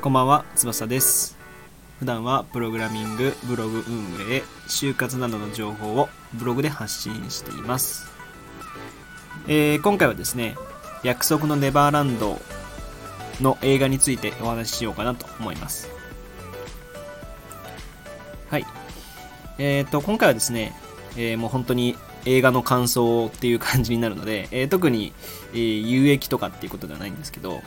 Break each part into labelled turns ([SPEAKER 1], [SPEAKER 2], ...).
[SPEAKER 1] こんばんは、翼です。普段はプログラミング、ブログ運営、就活などの情報をブログで発信しています。えー今回はですね、約束のネバーランドの映画についてお話ししようかなと思います。はい。えっ、と、今回はですね、えーもう本当に映画の感想っていう感じになるので、えー特に、えー有益とかっていうことではないんですけど、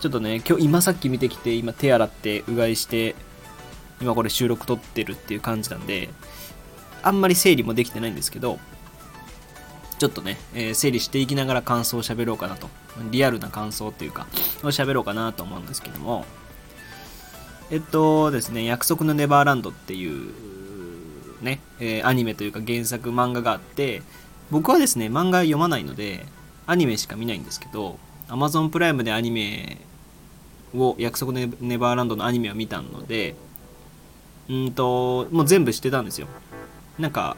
[SPEAKER 1] ちょっとね、今日、今さっき見てきて、今手洗って、うがいして、今これ収録撮ってるっていう感じなんで、あんまり整理もできてないんですけど、ちょっとね、えー整理していきながら感想を喋ろうかなと。リアルな感想っていうか、を喋ろうかなと思うんですけども、えっとですね、約束のネバーランドっていう、ね、えーアニメというか原作漫画があって、僕はですね、漫画読まないので、アニメしか見ないんですけど、Amazon プライムでアニメを、約束のネバーランドのアニメを見たので、うんと、もう全部知ってたんですよ。なんか、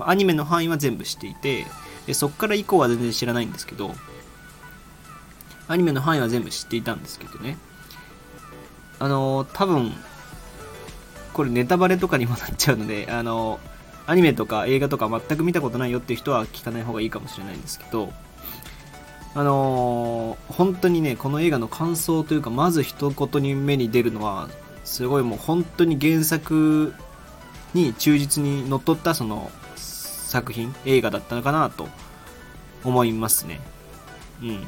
[SPEAKER 1] アニメの範囲は全部知っていて、でそっから以降は全然知らないんですけど、アニメの範囲は全部知っていたんですけどね。あのー、多分、これネタバレとかにもなっちゃうので、あの、アニメとか映画とか全く見たことないよっていう人は聞かない方がいいかもしれないんですけど、あのー本当にね、この映画の感想というか、まず一言に目に出るのは、すごいもう本当に原作に忠実にのっとったその作品、映画だったのかなと思いますね。うん。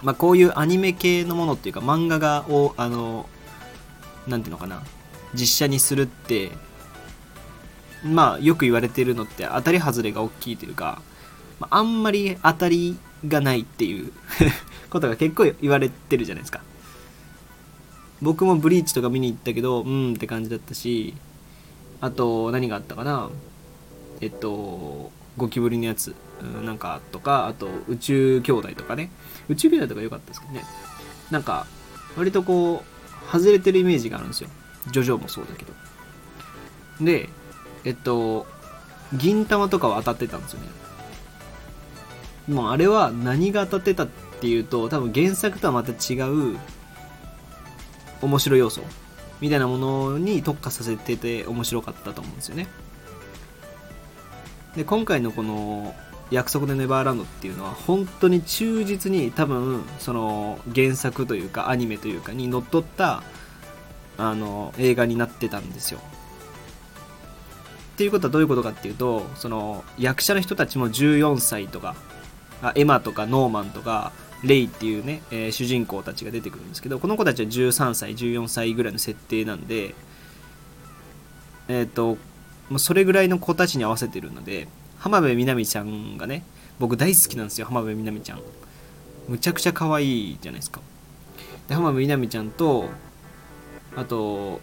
[SPEAKER 1] まあこういうアニメ系のものっていうか漫画がを、あの、なんていうのかな、実写にするって、まあよく言われてるのって当たり外れが大きいというか、まあんまり当たりがないっていう ことが結構言われてるじゃないですか。僕もブリーチとか見に行ったけど、うんって感じだったし、あと何があったかなえっと、ゴキブリのやつ、なんかとか、あと宇宙兄弟とかね。宇宙兄弟とか良かったですけどね。なんか、割とこう、外れてるイメージがあるんですよ。ジョジョもそうだけど。で、えっと、銀玉とかは当たってたんですよね。もうあれは何が当たってたっていうと、多分原作とはまた違う面白要素みたいなものに特化させてて面白かったと思うんですよね。で、今回のこの約束のネバーランドっていうのは本当に忠実に多分その原作というかアニメというかにのっとったあの映画になってたんですよ。っていうことはどういうことかっていうとその役者の人たちも14歳とかあエマとかノーマンとかレイっていうね、えー主人公たちが出てくるんですけどこの子たちは13歳14歳ぐらいの設定なんでえっ、とそれぐらいの子たちに合わせてるので浜辺美波ちゃんがね僕大好きなんですよ浜辺美波ちゃんむちゃくちゃ可愛いじゃないですかで浜辺美波ちゃんとあと、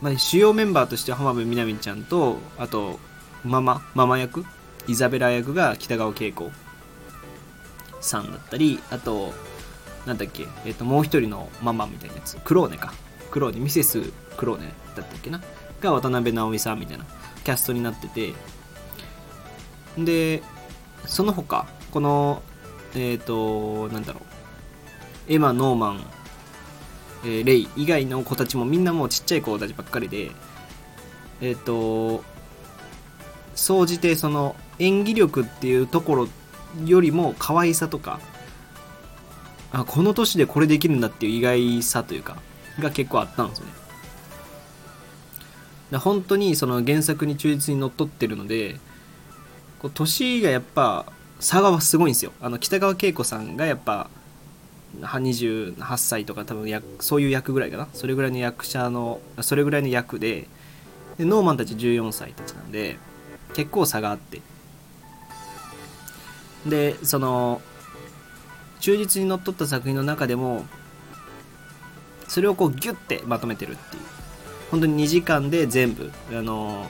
[SPEAKER 1] まあ、主要メンバーとしては浜辺美波ちゃんとあとママママ役イザベラ役が北川景子さんだったりあとなんだっけ、えっともう一人のママみたいなやつクローネか。クローネミセスクローネだったっけな？が渡辺直美さんみたいなキャストになってて。でその他このえっ、となんだろう。エマノーマン、えーレイ以外の子たちもみんなもうちっちゃい子たちばっかりでえっ、と総じてその演技力っていうところよりも可愛さとかあこの年でこれできるんだっていう意外さというかが結構あったんですよね。で本当にその原作に忠実にのっとってるのでこう年がやっぱ差がすごいんですよ。あの北川景子さんがやっぱ28歳とか多分やそういう役ぐらいかな。それぐらいの役者のそれぐらいの役ででノーマンたち14歳たちなんで結構差があって。でその忠実にのっとった作品の中でもそれをこうギュッてまとめてるっていう。本当に2時間で全部あの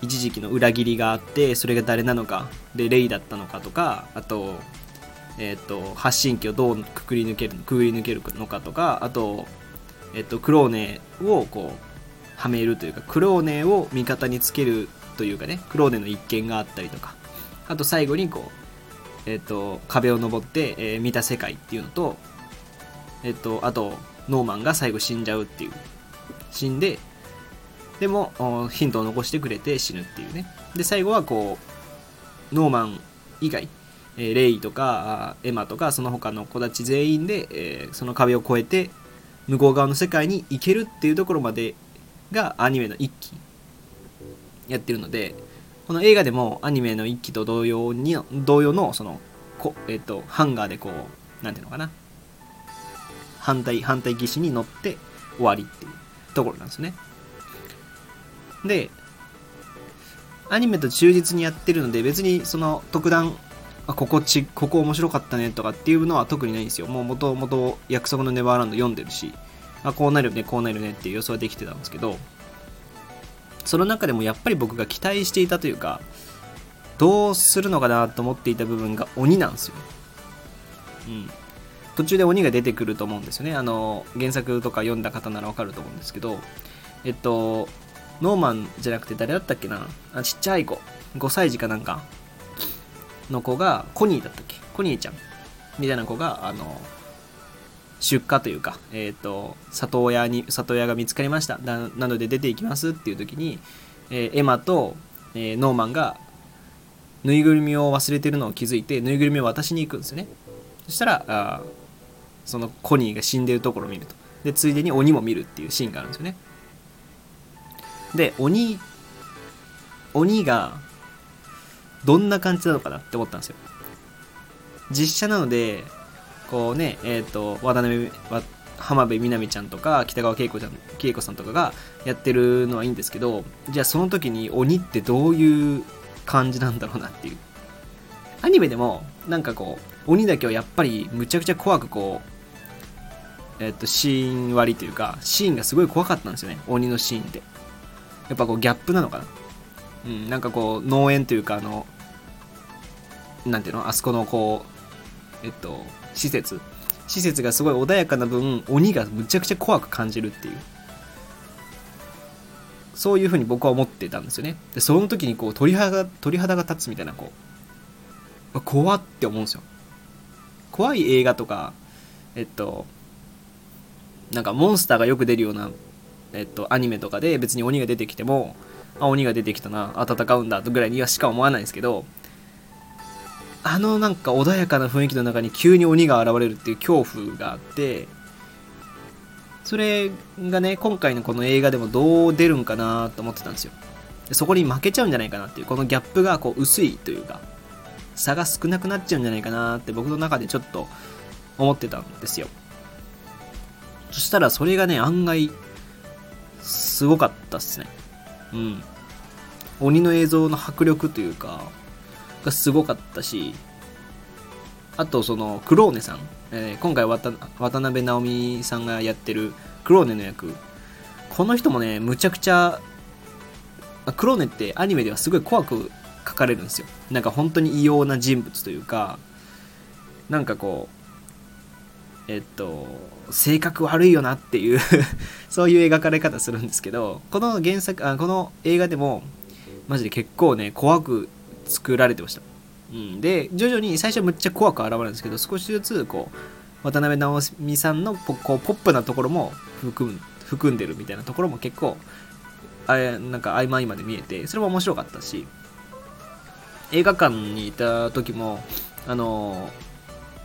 [SPEAKER 1] 一時期の裏切りがあってそれが誰なのかでレイだったのかとかあと,、えー、と発信機をどうくくり抜けるくぐり抜けるのかとかあと,、えー、とクローネをこうはめるというかクローネを味方につけるというかねクローネの一件があったりとかあと最後にこう、えっと壁を登って、えー見た世界っていうのと、えっとあとノーマンが最後死んじゃうっていう死んででもヒントを残してくれて死ぬっていうね。で最後はこうノーマン以外、えーレイとかエマとかその他の子たち全員で、えーその壁を越えて向こう側の世界に行けるっていうところまでがアニメの一期やってるのでこの映画でもアニメの一期と同様に同様のそのこ、えっとハンガーでこうなんていうのかな。反対反対岸に乗って終わりっていうところなんですね。でアニメと忠実にやってるので別にその特段あここちここ面白かったねとかっていうのは特にないんですよ。もう元々約束のネバーランド読んでるしあこうなるよねこうなるよねっていう予想はできてたんですけどその中でもやっぱり僕が期待していたというかどうするのかなと思っていた部分が鬼なんですよ、うん、途中で鬼が出てくると思うんですよね。あの原作とか読んだ方ならわかると思うんですけどえっとノーマンじゃなくて誰だったっけな？あちっちゃい子。5歳児かなんか。の子がコニーだったっけ？コニーちゃん。みたいな子があの出荷というか、えー、と里親に里親が見つかりました。なので出ていきますっていう時に、えーエマと、えーノーマンがぬいぐるみを忘れてるのを気づいてぬいぐるみを渡しに行くんですよね。そしたらあそのコニーが死んでるところを見ると。でついでに鬼も見るっていうシーンがあるんですよね。で鬼鬼がどんな感じなのかなって思ったんですよ。実写なのでこうねえっ、と渡辺浜辺美波ちゃんとか北川景子ちゃん恵子さんとかがやってるのはいいんですけどじゃあその時に鬼ってどういう感じなんだろうなっていう。アニメでもなんかこう鬼だけはやっぱりむちゃくちゃ怖くこうえっ、とシーン割りというかシーンがすごい怖かったんですよね。鬼のシーンって。やっぱこうギャップなのかな。うんなんかこう農園というかあのなんていうの？あそこのこうえっと施設。施設がすごい穏やかな分鬼がむちゃくちゃ怖く感じるっていう。そういうふうに僕は思ってたんですよね。でその時にこう鳥肌鳥肌が立つみたいなこう怖って思うんですよ。怖い映画とかえっとなんかモンスターがよく出るようなえっとアニメとかで別に鬼が出てきてもあ鬼が出てきたなあ戦うんだぐらいにはしか思わないんですけどあのなんか穏やかな雰囲気の中に急に鬼が現れるっていう恐怖があってそれがね今回のこの映画でもどう出るんかなと思ってたんですよ。そこに負けちゃうんじゃないかなっていうこのギャップがこう薄いというか差が少なくなっちゃうんじゃないかなって僕の中でちょっと思ってたんですよ。そしたらそれがね案外すごかったっすね。うん。鬼の映像の迫力というかがすごかったしあとそのクローネさん、えー今回渡辺直美さんがやってるクローネの役。この人もねむちゃくちゃクローネってアニメではすごい怖く描かれるんですよ。なんか本当に異様な人物というかなんかこうえっと性格悪いよなっていう そういう描かれ方するんですけどこの原作あこの映画でもマジで結構ね怖く作られてました、うん、で徐々に最初むっちゃ怖く現れるんですけど少しずつこう渡辺直美さんのポこうポップなところも含む含んでるみたいなところも結構あれなんか合間合間で見えてそれも面白かったし映画館にいた時もあの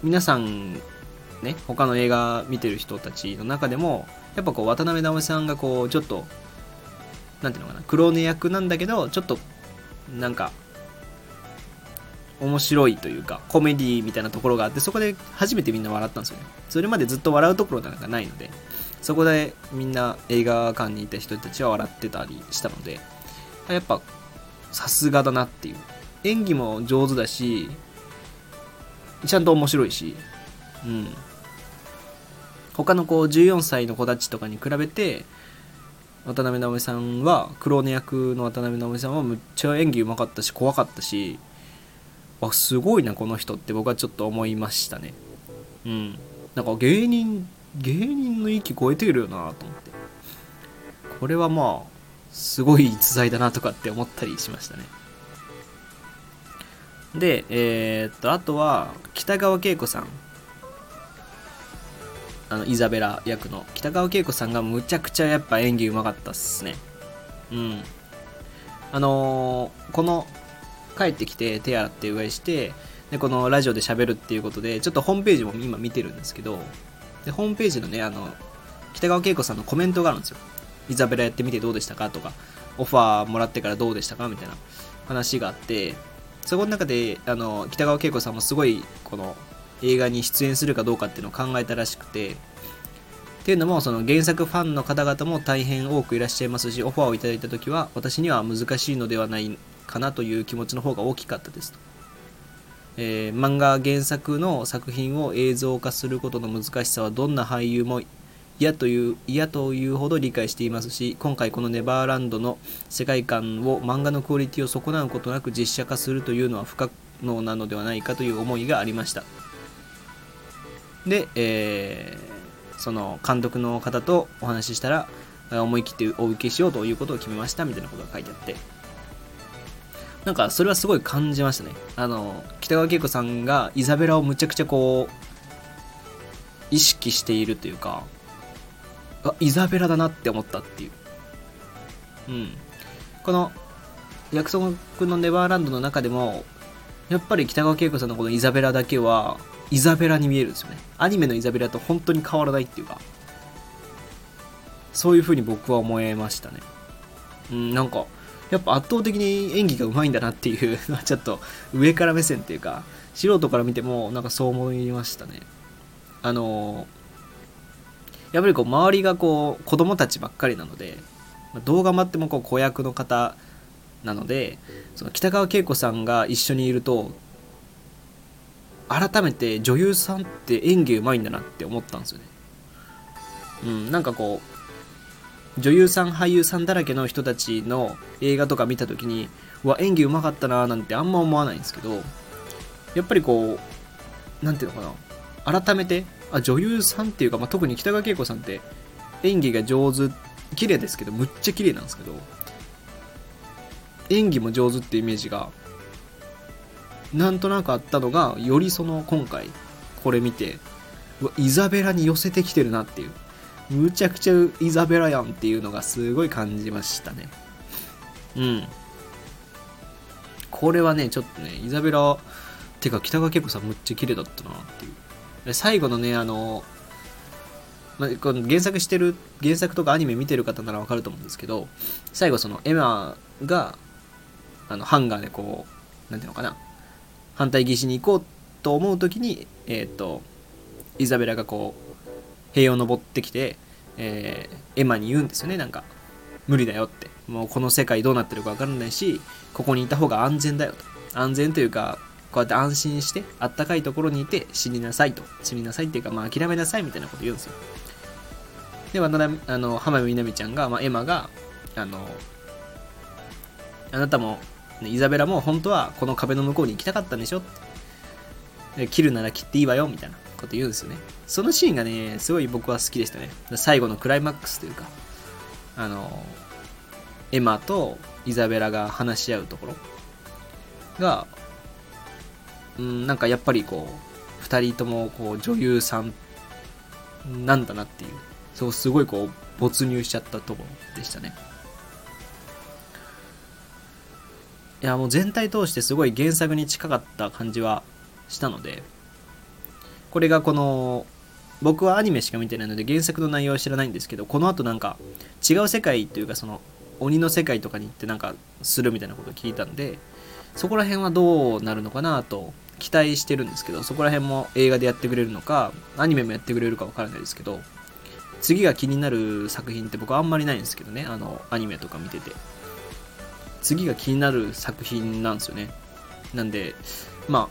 [SPEAKER 1] 皆さんね他の映画見てる人たちの中でもやっぱこう渡辺直美さんがこうちょっとなんていうのかなクローネ役なんだけどちょっとなんか面白いというかコメディみたいなところがあってそこで初めてみんな笑ったんですよね。それまでずっと笑うところなんかないのでそこでみんな映画館にいた人たちは笑ってたりしたのでやっぱさすがだなっていう。演技も上手だしちゃんと面白いしうん。他のこう14歳の子たちとかに比べて渡辺直美さんはクローネ役の渡辺直美さんはむっちゃ演技うまかったし怖かったしあすごいなこの人って僕はちょっと思いましたね。うん。なんか芸人芸人の域超えてるよなと思って。これはまあすごい逸材だなとかって思ったりしましたね。で、えー、っと、あとは、北川景子さん。あの、イザベラ役の北川景子さんがむちゃくちゃやっぱ演技うまかったっすね。うん。あのー、この、帰ってきて手洗ってうがいして、で、このラジオで喋るっていうことで、ちょっとホームページも今見てるんですけど、で、ホームページのね、あの、北川景子さんのコメントがあるんですよ。イザベラやってみてどうでしたかとか、オファーもらってからどうでしたかみたいな話があって、そこの中で、あの、北川景子さんもすごい、この、映画に出演するかどうかっていうのを考えたらしくて、っていうのも、その原作ファンの方々も大変多くいらっしゃいますし、オファーをいただいた時は、私には難しいのではないかなという気持ちの方が大きかったですと。えー、漫画原作の作品を映像化することの難しさはどんな俳優も嫌という嫌というほど理解していますし今回このネバーランドの世界観を漫画のクオリティを損なうことなく実写化するというのは不可能なのではないかという思いがありましたで、えー、その監督の方とお話ししたら思い切ってお受けしようということを決めましたみたいなことが書いてあって。なんかそれはすごい感じましたね。あの北川景子さんがイザベラをむちゃくちゃこう意識しているというかあイザベラだなって思ったっていう。うん。この約束のネバーランドの中でもやっぱり北川景子さんのこのイザベラだけはイザベラに見えるんですよね。アニメのイザベラと本当に変わらないっていうか。そういう風に僕は思えましたね。うんなんかやっぱ圧倒的に演技がうまいんだなっていうのは ちょっと上から目線っていうか素人から見てもなんかそう思いましたね。あのやっぱりこう周りがこう子供たちばっかりなのでどう頑張ってもこう子役の方なのでその北川景子さんが一緒にいると改めて女優さんって演技うまいんだなって思ったんですよね。うん、なんかこう女優さん俳優さんだらけの人たちの映画とか見た時にうわ演技うまかったなーなんてあんま思わないんですけどやっぱりこう何ていうのかな改めてあ女優さんっていうか、まあ、特に北川景子さんって演技が上手綺麗ですけどむっちゃ綺麗なんですけど演技も上手っていうイメージがなんとなくあったのがよりその今回これ見てイザベラに寄せてきてるなっていう。むちゃくちゃイザベラやんっていうのがすごい感じましたね。うん。これはねちょっとねイザベラてか北川景子さんむっちゃ綺麗だったなっていう。最後のね、あの、ま、この原作してる、原作とかアニメ見てる方ならわかると思うんですけど、最後そのエマが、あの、ハンガーでこう、なんていうのかな、反対岸に行こうと思う時に、えっ、ー、と、イザベラがこう、塀を登ってきて、えー、エマに言うんですよね、なんか、無理だよって。もうこの世界どうなってるかわからないし、ここにいた方が安全だよと。安全というか、こうやって安心して、あったかいところにいて死になさいと。死になさいっていうか、まあ諦めなさいみたいなこと言うんですよ。で、渡辺、あの、浜辺美波ちゃんが、まあ、エマが、あの、あなたも、イザベラも本当はこの壁の向こうに行きたかったんでしょって。切るなら切っていいわよ、みたいなこと言うんですよね。そのシーンがね、すごい僕は好きでしたね。最後のクライマックスというか、あの、エマとイザベラが話し合うところが、うん、なんかやっぱりこう、2人ともこう女優さんなんだなっていう、そうすごいこう、没入しちゃったところでしたね。いや、もう全体通してすごい原作に近かった感じはしたので、これがこの、僕はアニメしか見てないので原作の内容は知らないんですけど、この後なんか違う世界というかその鬼の世界とかに行ってなんかするみたいなことを聞いたんで、そこら辺はどうなるのかなと期待してるんですけど、そこら辺も映画でやってくれるのか、アニメもやってくれるかわからないですけど、次が気になる作品って僕はあんまりないんですけどね、あの、アニメとか見てて。次が気になる作品なんですよね。なんで、ま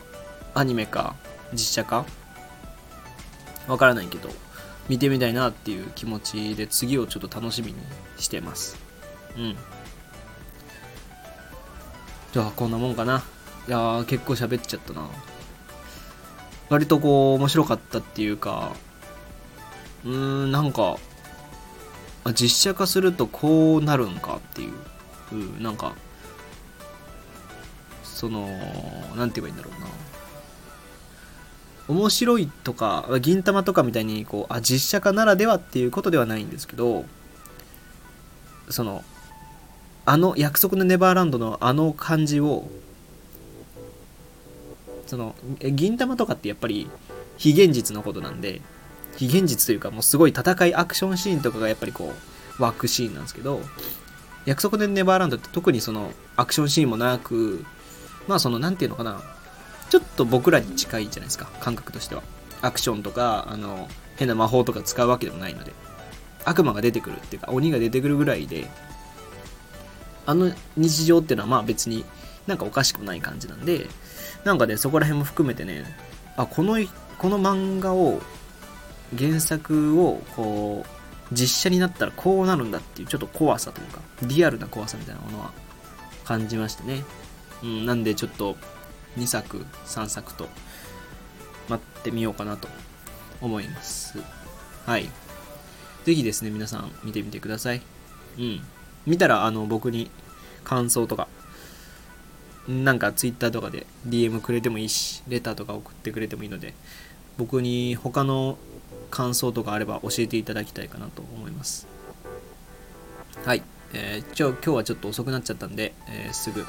[SPEAKER 1] あ、アニメか、実写か、わからないけど、見てみたいなっていう気持ちで次をちょっと楽しみにしてます。うん。じゃあ、こんなもんかな。いやー、結構喋っちゃったな。割とこう、面白かったっていうか、うーん、なんか、実写化するとこうなるんかっていう、うなんか、その何て言えばいいんだろうな。面白いとか銀魂とかみたいにこうあ実写化ならではっていうことではないんですけどそのあの約束のネバーランドのあの感じをその銀魂とかってやっぱり非現実のことなんで非現実というかもうすごい戦いアクションシーンとかがやっぱりこう湧くシーンなんですけど約束のネバーランドって特にそのアクションシーンもなくまあその何て言うのかなちょっと僕らに近いじゃないですか感覚としては。アクションとかあの変な魔法とか使うわけでもないので。悪魔が出てくるっていうか鬼が出てくるぐらいであの日常っていうのはまあ別になんかおかしくない感じなんでなんかねそこら辺も含めてねあこのこの漫画を原作をこう実写になったらこうなるんだっていうちょっと怖さというかリアルな怖さみたいなものは感じましてね、うん、なんでちょっと2作3作と待ってみようかなと思います。はい。是非ですね皆さん見てみてください。うん。見たらあの僕に感想とかなんか Twitter とかで DM くれてもいいしレターとか送ってくれてもいいので僕に他の感想とかあれば教えていただきたいかなと思いますはい、えー、今日はちょっと遅くなっちゃったんで、えー、すぐ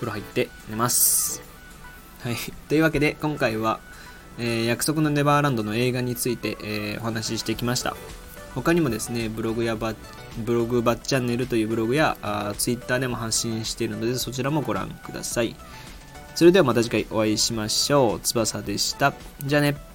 [SPEAKER 1] 風呂入って寝ます。はい。というわけで、今回は、えー、約束のネバーランドの映画について、えー、お話ししてきました。他にもですね、ブログやバブログバッチャンネルというブログやあツイッターでも発信しているので、そちらもご覧ください。それではまた次回お会いしましょう。翼でした。じゃあね。